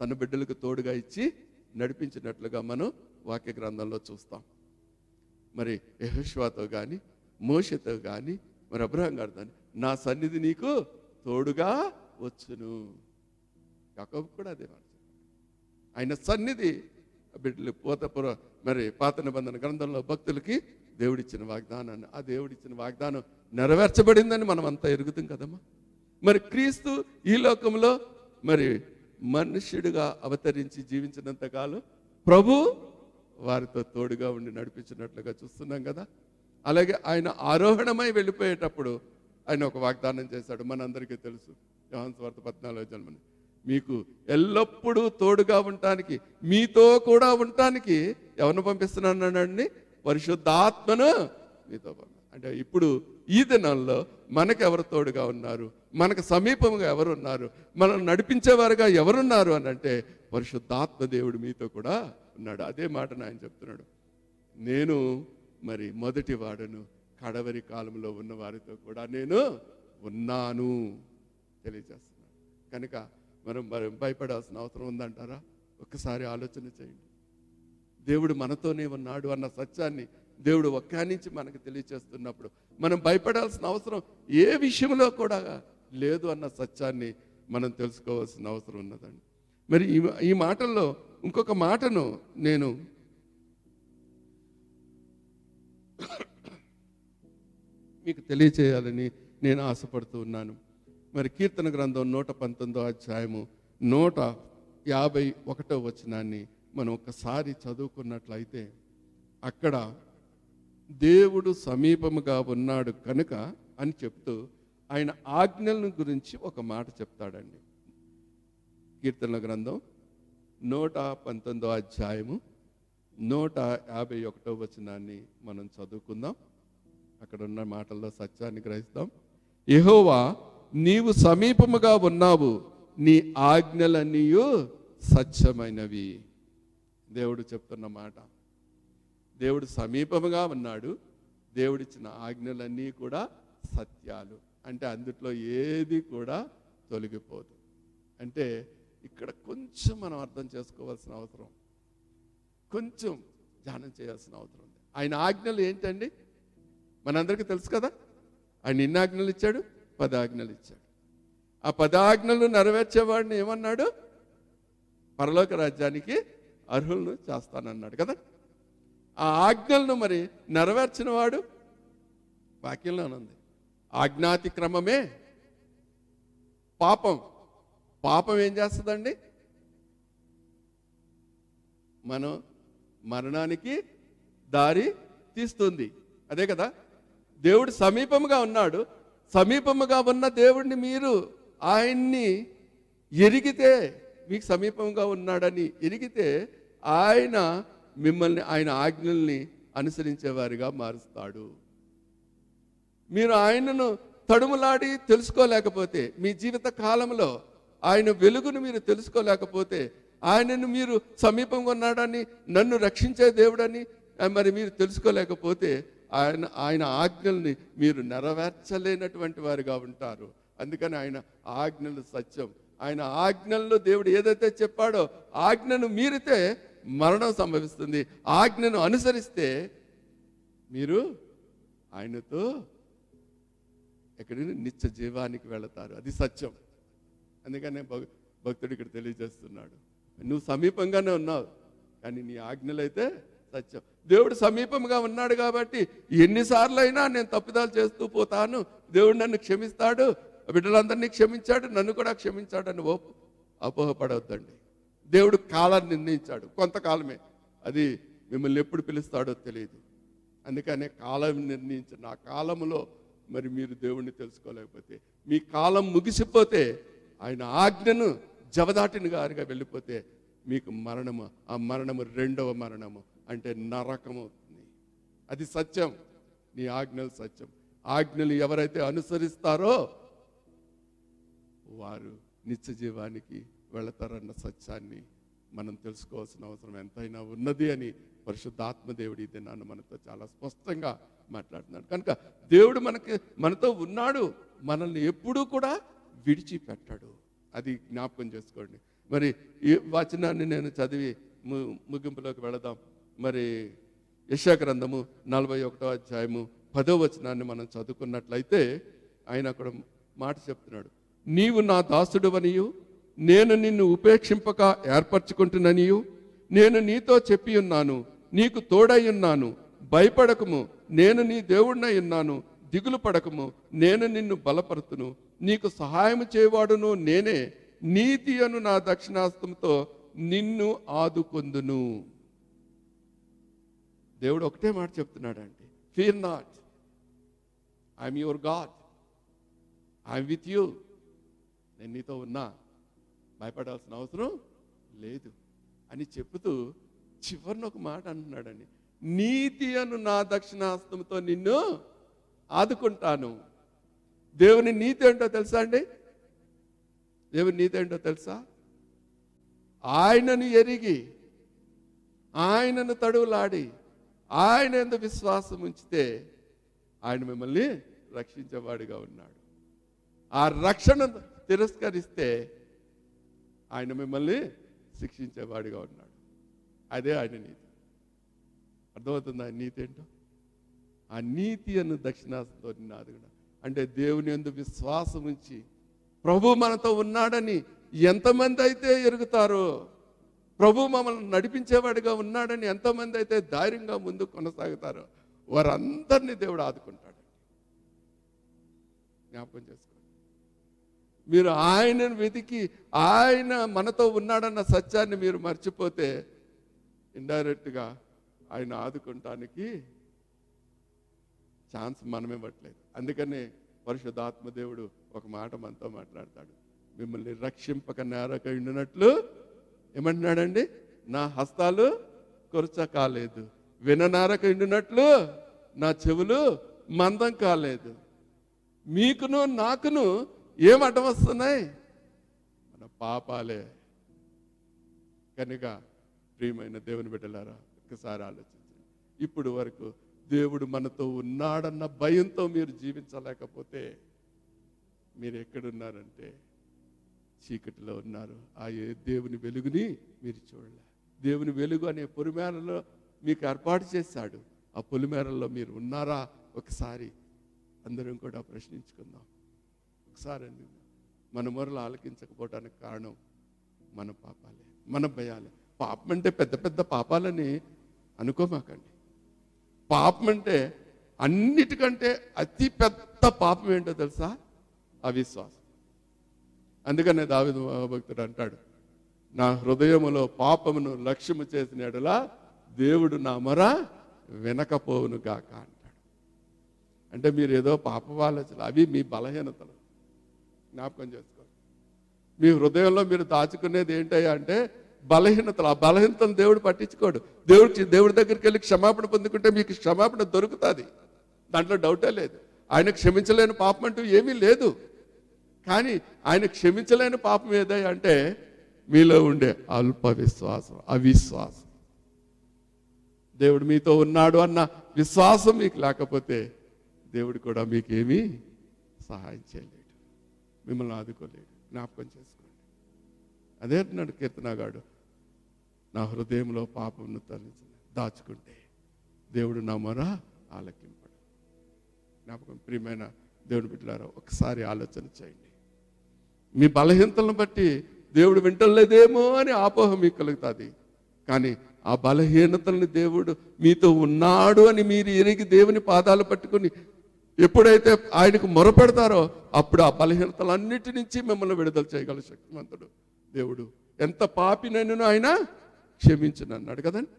తన బిడ్డలకు తోడుగా ఇచ్చి నడిపించినట్లుగా మనం వాక్య గ్రంథంలో చూస్తాం. మరి యహోష్వాతో కానీ మోషతో కానీ మరి అబ్రహం గారు కానీ నా సన్నిధి నీకు తోడుగా వచ్చును. యాకబు కూడా అదే మాట ఆయన సన్నిధి బిడ్డలు పోతపుర మరి పాత నిబంధన గ్రంథంలో భక్తులకి దేవుడిచ్చిన వాగ్దానాన్ని ఆ దేవుడిచ్చిన వాగ్దానం నెరవేర్చబడిందని మనం అంతా ఎరుగుతాం కదమ్మా. మరి క్రీస్తు ఈ లోకంలో మరి మనుష్యుడిగా అవతరించి జీవించినంత కాలం ప్రభు వారితో తోడుగా ఉండి నడిపించినట్లుగా చూస్తున్నాం కదా. అలాగే ఆయన ఆరోహణమై వెళ్ళిపోయేటప్పుడు ఆయన ఒక వాగ్దానం చేశాడు. మనందరికీ తెలుసు. యోహాన్ స్వార్థ పద్నాలుగు జన్మని మీకు ఎల్లప్పుడూ తోడుగా ఉండటానికి మీతో కూడా ఉండటానికి ఎవరిని పంపిస్తున్నానండి పరిశుద్ధాత్మను మీతో పంపి అంటే ఇప్పుడు ఈ దినాల్లో మనకు ఎవరు తోడుగా ఉన్నారు? మనకు సమీపంగా ఎవరు ఉన్నారు మనం నడిపించేవారుగా ఎవరున్నారు అని అంటే పరిశుద్ధాత్మ దేవుడు మీతో కూడా ఉన్నాడు. అదే మాట ఆయన చెప్తున్నాడు. నేను మరి మొదటి వాడను. కడవరి కాలంలో ఉన్న వారితో కూడా నేను ఉన్నాను తెలియజేస్తున్నాను. కనుక మనం మరి భయపడాల్సిన అవసరం ఉందంటారా? ఒక్కసారి ఆలోచన చేయండి. దేవుడు మనతోనే ఉన్నాడు అన్న సత్యాన్ని దేవుడు ఒక్కానించి నుంచి మనకు తెలియచేస్తున్నప్పుడు మనం భయపడాల్సిన అవసరం ఏ విషయంలో కూడా లేదు అన్న సత్యాన్ని మనం తెలుసుకోవాల్సిన అవసరం ఉన్నదండి. మరి ఈ ఈ మాటల్లో ఇంకొక మాటను నేను మీకు తెలియచేయాలని నేను ఆశపడుతూ ఉన్నాను. మరి కీర్తన గ్రంథం నూట పంతొమ్మిదో అధ్యాయము నూట యాభై ఒకటో వచనాన్ని మనం ఒకసారి చదువుకున్నట్లయితే అక్కడ దేవుడు సమీపముగా ఉన్నాడు కనుక అని చెప్తూ ఆయన ఆజ్ఞలను గురించి ఒక మాట చెప్తాడండి. కీర్తనల గ్రంథం నూట పంతొమ్మిదో అధ్యాయము నూట యాభై ఒకటో వచనాన్ని మనం చదువుకుందాం. అక్కడ ఉన్న మాటల్లో సత్యాన్ని గ్రహిస్తాం. యహోవా నీవు సమీపముగా ఉన్నావు నీ ఆజ్ఞలన్నీయు సత్యమైనవి. దేవుడు చెప్తున్న మాట. దేవుడు సమీపముగా ఉన్నాడు. దేవుడిచ్చిన ఆజ్ఞలన్నీ కూడా సత్యాలు. అంటే అందుట్లో ఏది కూడా తొలగిపోదు. అంటే ఇక్కడ కొంచెం మనం అర్థం చేసుకోవాల్సిన అవసరం. కొంచెం ధ్యానం చేయాల్సిన అవసరం ఉంది. ఆయన ఆజ్ఞలు ఏంటండి? మనందరికీ తెలుసు కదా? ఆయన ఎన్ని ఆజ్ఞలు ఇచ్చాడు? పదాజ్ఞలు ఇచ్చాడు. ఆ పదాజ్ఞలు నెరవేర్చేవాడిని ఏమన్నాడు? పరలోక రాజ్యానికి అర్హులను చేస్తానన్నాడు కదా? ఆ ఆజ్ఞలను మరి నెరవేర్చిన వాడు వాక్యంలోనుంది. ఆజ్ఞాతి క్రమమే పాపం. పాపం ఏం చేస్తుందండి? మనం మరణానికి దారి తీస్తుంది. అదే కదా? దేవుడు సమీపంగా ఉన్నాడు. సమీపముగా ఉన్న దేవుడిని మీరు ఆయన్ని ఎరిగితే మీకు సమీపంగా ఉన్నాడని ఎరిగితే ఆయన మిమ్మల్ని ఆయన ఆజ్ఞల్ని అనుసరించేవారిగా మారుస్తాడు. మీరు ఆయనను తడుములాడి తెలుసుకోలేకపోతే మీ జీవిత కాలంలో ఆయన వెలుగును మీరు తెలుసుకోలేకపోతే ఆయనను మీరు సమీపంగా ఉన్నాడని నన్ను రక్షించే దేవుడని మరి మీరు తెలుసుకోలేకపోతే ఆయన ఆయన ఆజ్ఞల్ని మీరు నెరవేర్చలేనటువంటి వారిగా ఉంటారు. అందుకని ఆయన ఆజ్ఞలు సత్యం. ఆయన ఆజ్ఞల్లో దేవుడు ఏదైతే చెప్పాడో ఆజ్ఞను మీరితే మరణం సంభవిస్తుంది. ఆజ్ఞను అనుసరిస్తే మీరు ఆయనతో ఎక్కడి నిత్య జీవానికి వెళతారు. అది సత్యం. అందుకనే భక్తుడు ఇక్కడ తెలియజేస్తున్నాడు. నువ్వు సమీపంగానే ఉన్నావు కానీ నీ ఆజ్ఞలైతే సత్యం. దేవుడు సమీపంగా ఉన్నాడు కాబట్టి ఎన్నిసార్లు అయినా నేను తప్పిదాలు చేస్తూ పోతాను. దేవుడు నన్ను క్షమిస్తాడు. బిడ్డలందరినీ క్షమించాడు. నన్ను కూడా క్షమించాడని ఓ అపోహపడవద్దండి దేవుడు కాలాన్ని నిర్ణయించాడు. కొంతకాలమే. అది మిమ్మల్ని ఎప్పుడు పిలుస్తాడో తెలియదు. అందుకనే కాలం నిర్ణయించిన ఆ కాలంలో మరి మీరు దేవుణ్ణి తెలుసుకోలేకపోతే మీ కాలం ముగిసిపోతే ఆయన ఆజ్ఞను జవదాటిన గారిగా వెళ్ళిపోతే మీకు మరణము ఆ మరణము రెండవ మరణము అంటే నరకం అవుతుంది. అది సత్యం. నీ ఆజ్ఞలు సత్యం. ఆజ్ఞలు ఎవరైతే అనుసరిస్తారో వారు నిత్య జీవానికి వెళతారన్న సత్యాన్ని మనం తెలుసుకోవాల్సిన అవసరం ఎంతైనా ఉన్నది అని పరిశుద్ధాత్మ దేవుడి ఈ దినాన్ని మనతో చాలా స్పష్టంగా మాట్లాడుతున్నాడు. కనుక దేవుడు మనకి మనతో ఉన్నాడు మనల్ని ఎప్పుడూ కూడా విడిచిపెట్టాడు. అది జ్ఞాపకం చేసుకోండి. మరి ఈ వచనాన్ని నేను చదివి ము- ముగింపులోకి వెళదాం. మరి యశాగ్రంథము నలభై ఒకటో అధ్యాయము పదో వచనాన్ని మనం చదువుకున్నట్లయితే ఆయన అక్కడ మాట చెప్తున్నాడు. నీవు నా దాసుడువనియు నేను నిన్ను ఉపేక్షింపక ఏర్పరచుకుంటున్ననియు. నేను నీతో చెప్పి ఉన్నాను నీకు తోడై ఉన్నాను. భయపడకము నేను నీ దేవుడినై ఉన్నాను. దిగులు పడకము నేను నిన్ను బలపరుతును. నీకు సహాయము చేయవాడును నేనే. నీతి అను నా దక్షిణాస్తంతో నిన్ను ఆదుకొందును. దేవుడు ఒకటే మాట చెప్తున్నాడండి. Fear not I'm your God I'm with you నేను నీతో ఉన్నా. భయపడాల్సిన అవసరం లేదు అని చెబుతూ చివరిని ఒక మాట అంటున్నాడండి. నీతి అను నా దక్షిణాస్తంతో నిన్ను ఆదుకుంటాను. దేవుని నీతి ఏంటో తెలుసా అండి? దేవుని నీతి ఏంటో తెలుసా? ఆయనను ఎరిగి ఆయనను తడువులాడి ఆయన ఎందు విశ్వాసం ఉంచితే ఆయన మిమ్మల్ని రక్షించేవాడిగా ఉన్నాడు. ఆ రక్షణ తిరస్కరిస్తే ఆయన మిమ్మల్ని శిక్షించేవాడిగా ఉన్నాడు. అదే ఆయన నీతి. అర్థమవుతుంది ఆ నీతి ఏంటో? ఆ నీతి అను దక్షిణాస్తో నిన్నాదుగుణ అంటే దేవుని ఎందు విశ్వాసం ఉంచి ప్రభు మనతో ఉన్నాడని ఎంతమంది అయితే ఎరుగుతారో ప్రభు మమ్మల్ని నడిపించేవాడిగా ఉన్నాడని ఎంతమంది అయితే ధైర్యంగా ముందు కొనసాగుతారో వారందరినీ దేవుడు ఆదుకుంటాడు. జ్ఞాపకం చేసుకోండి మీరు ఆయనను వెతికి ఆయన మనతో ఉన్నాడన్న సత్యాన్ని మీరు మర్చిపోతే ఇండైరెక్ట్గా ఆయన ఆదుకుంటానికి ఛాన్స్ మనం ఇవ్వట్లేదు. అందుకనే పరిశుద్ధాత్మ దేవుడు ఒక మాట మనతో మాట్లాడతాడు. మిమ్మల్ని రక్షింపక నేరక ఉండినట్లు ఏమంటున్నాడండి? నా హస్తాలు కొరచ కాలేదు. విననారక ఉండినట్లు నా చెవులు మందం కాలేదు. మీకును నాకును ఏం అడ్డం వస్తున్నాయి? మన పాపాలే. కనుక ప్రియమైన దేవుని బిడ్డలారా ఒకసారి ఆలోచించండి. ఇప్పుడు వరకు దేవుడు మనతో ఉన్నాడన్న భయంతో మీరు జీవించలేకపోతే మీరు ఎక్కడున్నారంటే? చీకటిలో ఉన్నారు. ఆ ఏ- దేవుని వెలుగుని మీరు చూడలే. దేవుని వెలుగు అనే పొలిమేరలో మీకు ఏర్పాటు చేశాడు. ఆ పొలిమేరలో మీరు ఉన్నారా? ఒకసారి అందరం కూడా ప్రశ్నించుకుందాం. ఒకసారి మన మొరలు ఆలకించకపోవడానికి కారణం మన పాపాలే మన భయాలే. పాపం అంటే పెద్ద పెద్ద పాపాలని అనుకోమాకండి. పాపం అంటే అన్నిటికంటే అతి పెద్ద పాపం ఏంటో తెలుసా? అవిశ్వాసం. అందుకనే దావిద భక్తుడు అంటాడు నా హృదయములో పాపమును లక్ష్యము చేసిన దేవుడు నా మొర వినకపోవును గాక అంటాడు. అంటే మీరు ఏదో పాప అవి మీ బలహీనతలు. జ్ఞాపకం చేసుకోండి. మీ హృదయంలో మీరు దాచుకునేది ఏంటయ్యా అంటే బలహీనతలు. ఆ బలహీనతను దేవుడు పట్టించుకోడు. దేవుడి దేవుడి దగ్గరికి వెళ్ళి క్షమాపణ పొందుకుంటే మీకు క్షమాపణ దొరుకుతుంది. దాంట్లో డౌటే లేదు. ఆయన క్షమించలేని పాపం అంటూ ఏమీ లేదు. కానీ ఆయన క్షమించలేని పాపం ఏదయ్యా అంటే మీలో ఉండే అల్ప విశ్వాసం అవిశ్వాసం. దేవుడు మీతో ఉన్నాడు అన్న విశ్వాసం మీకు లేకపోతే దేవుడు కూడా మీకేమీ సహాయం చేయలేదు మిమ్మల్ని ఆదుకోలేడు జ్ఞాపకం చేసుకోండి. అదే అంటున్నాడు కీర్తనగాడు. నా హృదయంలో పాపంను తరలించిన. దాచుకుంటే దేవుడు నా మొర ఆలకింపడు. జ్ఞాపకం ప్రియమైన దేవుడు బిడ్డలారా ఒకసారి ఆలోచన చేయండి. మీ బలహీనతలను బట్టి దేవుడు వింటలేదేమో అని ఆపోహ మీకు కలుగుతుంది. కానీ ఆ బలహీనతల్ని దేవుడు మీతో ఉన్నాడు అని మీరు ఎరిగి దేవుని పాదాలు పట్టుకుని ఎప్పుడైతే ఆయనకు మొరపెడతారో అప్పుడు ఆ బలహీనతలన్నిటి నుంచి మిమ్మల్ని విడుదల చేయగల శక్తివంతుడు దేవుడు. ఎంత పాపినైనా ఆయన క్షమించనన్నాడు కదండి.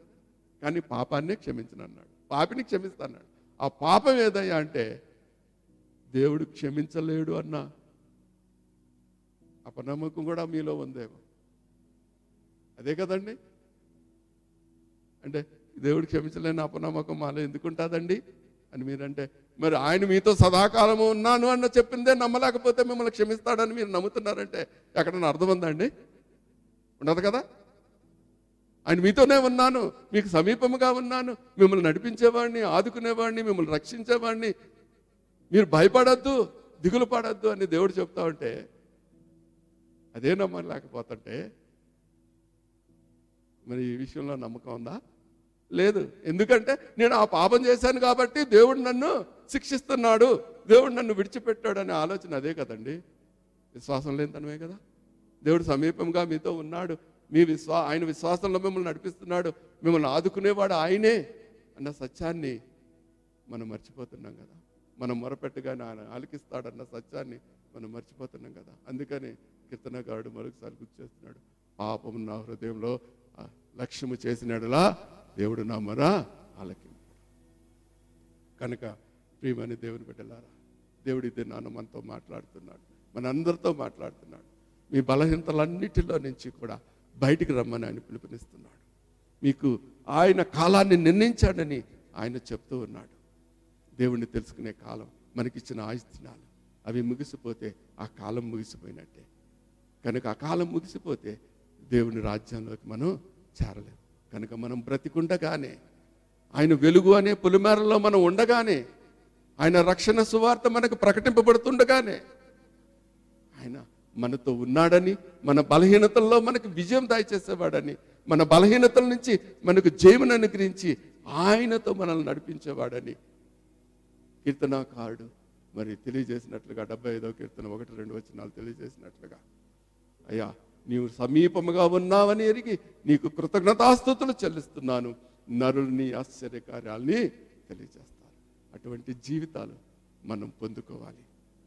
కానీ పాపాన్నే క్షమించనన్నాడు. పాపిని క్షమిస్తాన్నాడు ఆ పాపం ఏదయ్యా అంటే దేవుడు క్షమించలేడు అన్న అపనమ్మకం కూడా మీలో ఉందేమో. అదే కదండి. అంటే దేవుడు క్షమించలేని అపనమ్మకం మాలో ఎందుకుంటుందండి? అని మీరంటే మరి ఆయన మీతో సదాకాలము ఉన్నాను అన్న చెప్పిందే నమ్మలేకపోతే మిమ్మల్ని క్షమిస్తాడని మీరు నమ్ముతున్నారంటే ఎక్కడన్నా అర్థం ఉందండి ఉండదు కదా? ఆయన మీతోనే ఉన్నాను మీకు సమీపముగా ఉన్నాను మిమ్మల్ని నడిపించేవాడిని ఆదుకునేవాడిని మిమ్మల్ని రక్షించేవాడిని. మీరు భయపడద్దు దిగులు పడద్దు అని దేవుడు చెప్తా ఉంటే అదే నమ్మలేకపోతుంటే మరి ఈ విషయంలో నమ్మకం ఉందా? లేదు. ఎందుకంటే నేను ఆ పాపం చేశాను కాబట్టి దేవుడు నన్ను శిక్షిస్తున్నాడు. దేవుడు నన్ను విడిచిపెట్టాడు అనే ఆలోచన అదే కదండి. విశ్వాసం లేనితనమే కదా. దేవుడు సమీపంగా మీతో ఉన్నాడు. మీ విశ్వా ఆయన విశ్వాసంలో మిమ్మల్ని నడిపిస్తున్నాడు. మిమ్మల్ని ఆదుకునేవాడు ఆయనే అన్న సత్యాన్ని మనం మర్చిపోతున్నాం కదా. మనం మొరపెట్టగానే ఆయన ఆలకిస్తాడన్న సత్యాన్ని మనం మర్చిపోతున్నాం కదా. అందుకని కీర్తనగాడు మరొకసారి గుర్తు చేస్తున్నాడు. పాపం నా హృదయంలో లక్ష్యము చేసినాడులా దేవుడు నా మొర ఆలకింపు. కనుక ప్రియమని దేవుని బిడ్డలారా దేవుడి ఇది నాన్న మనతో మాట్లాడుతున్నాడు మనందరితో మాట్లాడుతున్నాడు. మీ బలహీనతలన్నిటిలో నుంచి కూడా బయటికి రమ్మని ఆయన పిలుపునిస్తున్నాడు. మీకు ఆయన కాలాన్ని నిర్ణయించాడని ఆయన చెప్తూ ఉన్నాడు. దేవుణ్ణి తెలుసుకునే కాలం మనకిచ్చిన ఆయుధనాలు అవి ముగిసిపోతే ఆ కాలం ముగిసిపోయినట్టే. కనుక ఆ కాలం ముగిసిపోతే దేవుని రాజ్యంలోకి మనం చేరలేము కనుక మనం బ్రతికుండగానే ఆయన వెలుగు అనే పులిమేరలో మనం ఉండగానే ఆయన రక్షణ సువార్త మనకు ప్రకటింపబడుతుండగానే ఆయన మనతో ఉన్నాడని మన బలహీనతల్లో మనకు విజయం దయచేసేవాడని మన బలహీనతల నుంచి మనకు జయమును అనుగ్రహించి ఆయనతో మనల్ని నడిపించేవాడని కీర్తనాకారుడు మరి తెలియజేసినట్లుగా డెబ్బై ఐదో కీర్తన ఒకటి రెండు వచ్చినాలు తెలియజేసినట్లుగా అయ్యా నీవు సమీపముగా ఉన్నావని ఎరిగి నీకు కృతజ్ఞతాస్థుతులు చెల్లిస్తున్నాను. నరులు నీ ఆశ్చర్యకార్యాల్ని తెలియజేస్తారు. అటువంటి జీవితాలు మనం పొందుకోవాలి.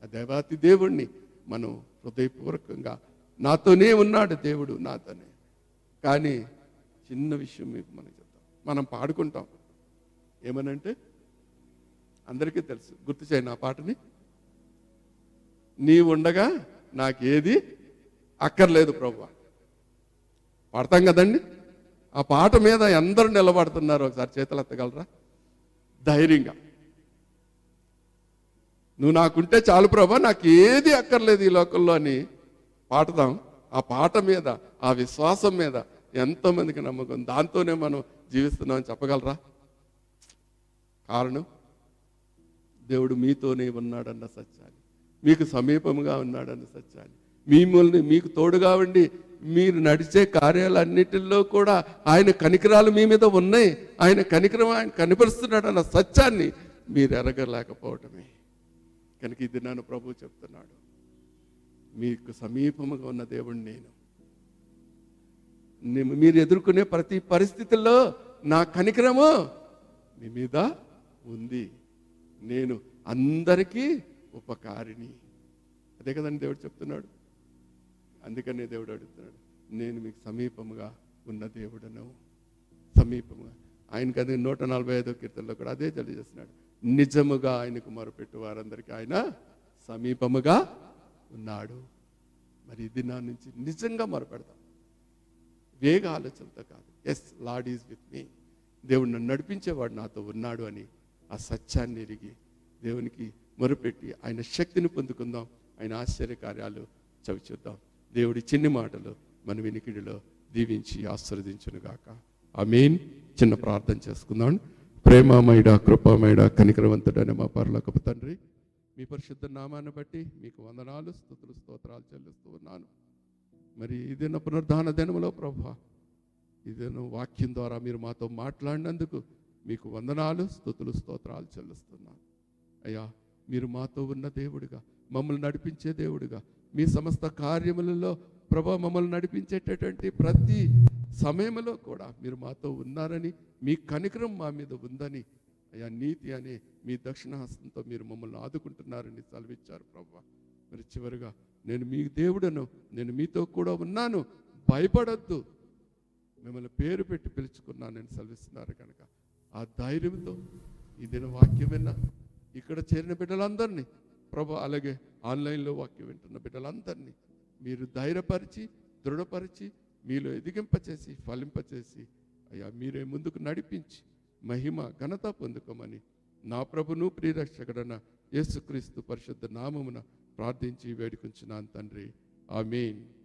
ఆ దేవాతి దేవుణ్ణి మనం హృదయపూర్వకంగా నాతోనే ఉన్నాడు దేవుడు నాతోనే. కానీ చిన్న విషయం మీకు మనం చెప్తాం. మనం పాడుకుంటాం. ఏమనంటే అందరికీ తెలుసు. గుర్తు చేయను ఆ పాటని. నీవుండగా ఉండగా నాకేది అక్కర్లేదు ప్రభు. పాడతాం కదండి? ఆ పాట మీద అందరూ నిలబడుతున్నారు ఒకసారి చేతులు ఎత్తగలరా? ధైర్యంగా. నువ్వు నాకుంటే చాలు ప్రభా నాకు ఏది అక్కర్లేదు ఈ లోకల్లో అని పాడదాం ఆ పాట మీద ఆ విశ్వాసం మీద ఎంతోమందికి నమ్మకం దాంతోనే మనం జీవిస్తున్నామని చెప్పగలరా? కారణం? దేవుడు మీతోనే ఉన్నాడన్న సత్యాన్ని. మీకు సమీపముగా ఉన్నాడన్న సత్యాన్ని. మిమ్మల్ని మీకు తోడుగా ఉండి మీరు నడిచే కార్యాలన్నిటిల్లో కూడా ఆయన కనికరాలు మీ మీద ఉన్నాయి. ఆయన కనికరం ఆయన కనిపరుస్తున్నాడు అన్న సత్యాన్ని మీరు ఎరగలేకపోవటమే కనుక ఇది నన్ను ప్రభు చెప్తున్నాడు. మీకు సమీపముగా ఉన్న దేవుడు నేను. మీరు ఎదుర్కొనే ప్రతి పరిస్థితుల్లో నా కనికరము మీ మీద ఉంది. నేను అందరికీ ఉపకారిణి. అదే కదండి దేవుడు చెప్తున్నాడు. అందుకనే దేవుడు అడుగుతున్నాడు నేను మీకు సమీపముగా ఉన్న దేవుడను. సమీపముగా. ఆయనకి అది నూట నలభై ఐదో కీర్తనలో కూడా అదే తెలియజేస్తున్నాడు. నిజముగా ఆయనకు మొరపెట్టు వారందరికీ ఆయన సమీపముగా ఉన్నాడు. మరి ఇది నా నుంచి నిజంగా మొరపెడతాం. వేగ ఆలోచనతో కాదు. Yes Lord is with me దేవుడు నన్ను నడిపించేవాడు నాతో ఉన్నాడు అని ఆ సత్యాన్ని ఎరిగి దేవునికి మొరపెట్టి ఆయన శక్తిని పొందుకుందాం. ఆయన ఆశ్చర్య కార్యాలు చవి చూద్దాం దేవుడి చిన్ని మాటలు మన వినికిడిలో దీవించి ఆశీర్వదించునుగాక. ఆ మెయిన్ చిన్న ప్రార్థన చేసుకుందాం. ప్రేమామయుడ కృపామయుడ కనికరవంతుడని మా పరలోకపు తండ్రి మీ పరిశుద్ధ నామాన్ని బట్టి మీకు వందనాలు స్థుతులు స్తోత్రాలు చెల్లిస్తూ ఉన్నాను. మరి ఇదిన పునరుద్ధాన దినములో ప్రభా ఇదేను వాక్యం ద్వారా మీరు మాతో మాట్లాడినందుకు మీకు వందనాలు స్థుతులు స్తోత్రాలు చెల్లిస్తున్నాను. అయ్యా మీరు మాతో ఉన్న దేవుడిగా మమ్మల్ని నడిపించే దేవుడిగా మీ సమస్త కార్యములలో ప్రభా మమ్మల్ని నడిపించేటటువంటి ప్రతి సమయంలో కూడా మీరు మాతో ఉన్నారని మీ కనికరం మా మీద ఉందని అయ్యా నీతి అనే మీ దక్షిణహస్తంతో మీరు మమ్మల్ని ఆదుకుంటున్నారని సెలవిచ్చారు ప్రభా. మరి చివరిగా నేను మీ దేవుడను నేను మీతో కూడా ఉన్నాను భయపడద్దు. మిమ్మల్ని పేరు పెట్టి పిలుచుకున్నానని సెలవిస్తున్నారు కనుక. ఆ ధైర్యంతో ఈ దిన వాక్యం విన్న ఇక్కడ చేరిన బిడ్డలందరినీ ప్రభు అలాగే ఆన్లైన్లో వాక్యం వింటున్న బిడ్డలందరినీ మీరు ధైర్యపరిచి దృఢపరిచి మీలో ఎదిగింపచేసి ఫలింపచేసి అయ్యా మీరే ముందుకు నడిపించి మహిమ ఘనత పొందుకోమని నా ప్రభును ప్రియరక్షకుడన యేసుక్రీస్తు పరిశుద్ధ నామమున ప్రార్థించి వేడుకుంటున్నాను తండ్రి. ఆమేన్.